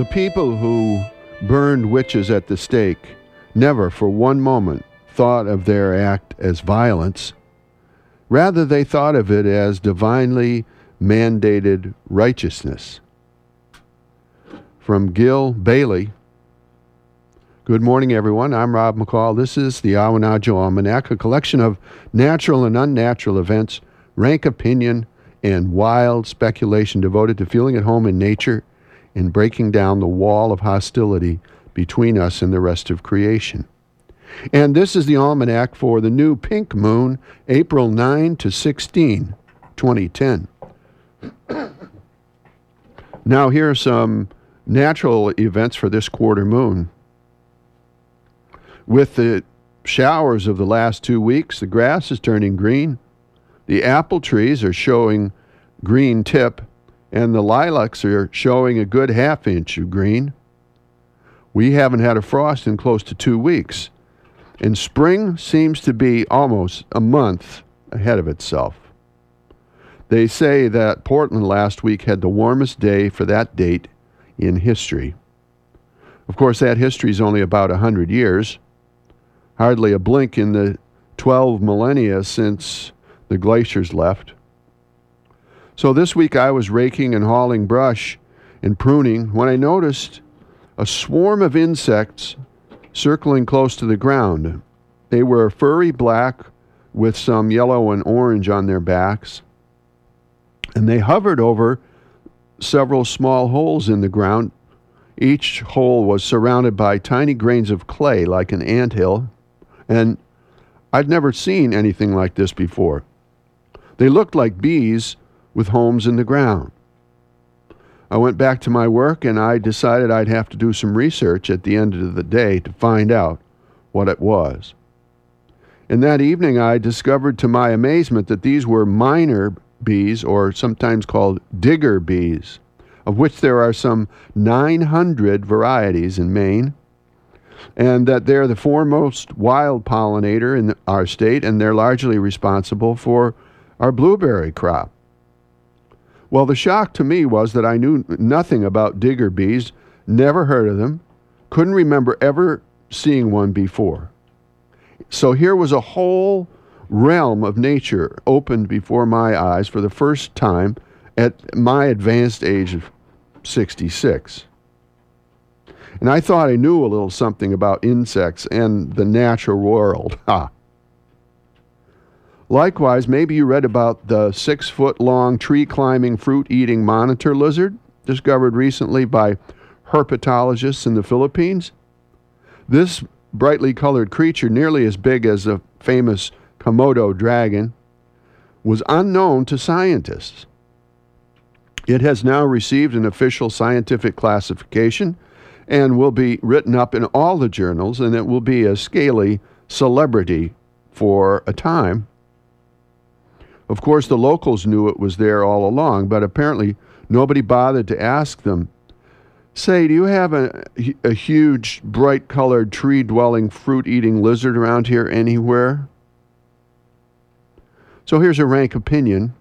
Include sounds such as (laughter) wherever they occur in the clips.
The people who burned witches at the stake never for one moment thought of their act as violence. Rather, they thought of it as divinely mandated righteousness. From Gil Bailie. Good morning, everyone. I'm Rob McCall. This is the Awanadjo Almanac, a collection of natural and unnatural events, rank opinion, and wild speculation devoted to feeling at home in nature and breaking down the wall of hostility between us and the rest of creation. And this is the almanac for the new pink moon, April 9 to 16, 2010. (coughs) now, here are some natural events for this quarter moon. With the showers of the last two weeks, the grass is turning green. The apple trees are showing green tip, and the lilacs are showing a good half inch of green. We haven't had a frost in close to two weeks, and spring seems to be almost a month ahead of itself. They say that Portland last week had the warmest day for that date in history. Of course, that history is only about a 100 years, hardly a blink in the 12 millennia since the glaciers left. So this week I was raking and hauling brush and pruning when I noticed a swarm of insects circling close to the ground. They were furry black with some yellow and orange on their backs, and they hovered over several small holes in the ground. Each hole was surrounded by tiny grains of clay like an ant hill, and I'd never seen anything like this before. They looked like bees with homes in the ground. I went back to my work and I decided I'd have to do some research at the end of the day to find out what it was. And that evening I discovered to my amazement that these were miner bees, or sometimes called digger bees, of which there are some 900 varieties in Maine, and that they're the foremost wild pollinator in our state, and they're largely responsible for our blueberry crop. Well, the shock to me was that I knew nothing about digger bees, never heard of them, couldn't remember ever seeing one before. So here was a whole realm of nature opened before my eyes for the first time at my advanced age of 66. And I thought I knew a little something about insects and the natural world. (laughs) Ha! Likewise, maybe you read about the six foot long tree climbing fruit eating monitor lizard discovered recently by herpetologists in the Philippines. This brightly colored creature, nearly as big as the famous Komodo dragon, was unknown to scientists. It has now received an official scientific classification and will be written up in all the journals, and it will be a scaly celebrity for a time. Of course, the locals knew it was there all along, but apparently nobody bothered to ask them. Say, do you have a, a huge, bright colored, tree dwelling, fruit eating lizard around here anywhere? So here's a rank opinion.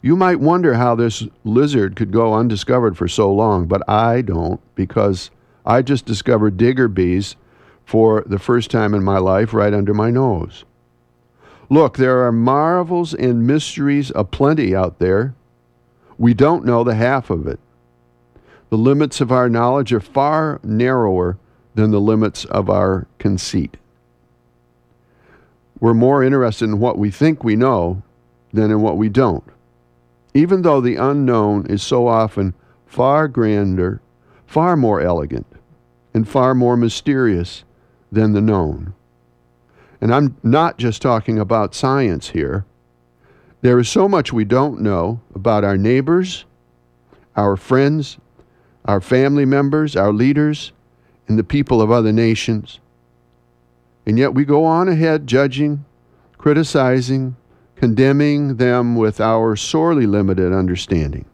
You might wonder how this lizard could go undiscovered for so long, but I don't because I just discovered digger bees for the first time in my life right under my nose. Look, there are marvels and mysteries aplenty out there. We don't know the half of it. The limits of our knowledge are far narrower than the limits of our conceit. We're more interested in what we think we know than in what we don't, even though the unknown is so often far grander, far more elegant, and far more mysterious than the known. And I'm not just talking about science here. There is so much we don't know about our neighbors, our friends, our family members, our leaders, and the people of other nations. And yet we go on ahead judging, criticizing, condemning them with our sorely limited understanding.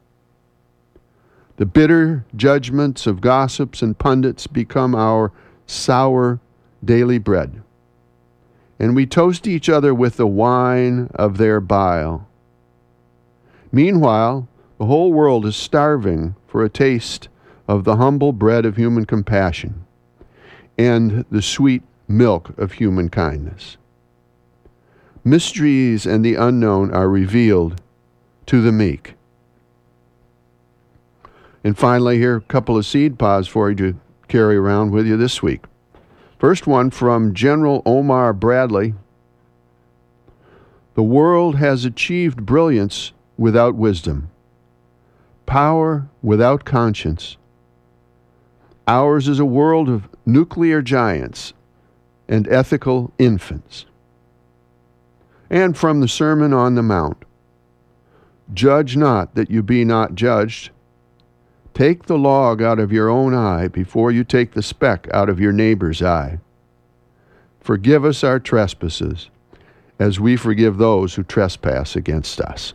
The bitter judgments of gossips and pundits become our sour daily bread and we toast each other with the wine of their bile. Meanwhile, the whole world is starving for a taste of the humble bread of human compassion and the sweet milk of human kindness. Mysteries and the unknown are revealed to the meek. And finally, here, a couple of seed pods for you to carry around with you this week. First one from General Omar Bradley. The world has achieved brilliance without wisdom, power without conscience. Ours is a world of nuclear giants and ethical infants. And from the Sermon on the Mount Judge not that you be not judged. Take the log out of your own eye before you take the speck out of your neighbor's eye. Forgive us our trespasses, as we forgive those who trespass against us.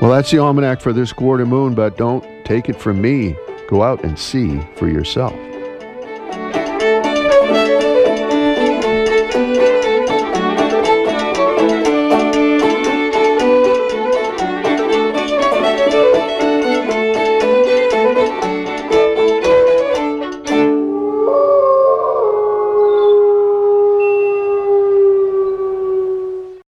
Well, that's the almanac for this quarter moon, but don't take it from me. Go out and see for yourself.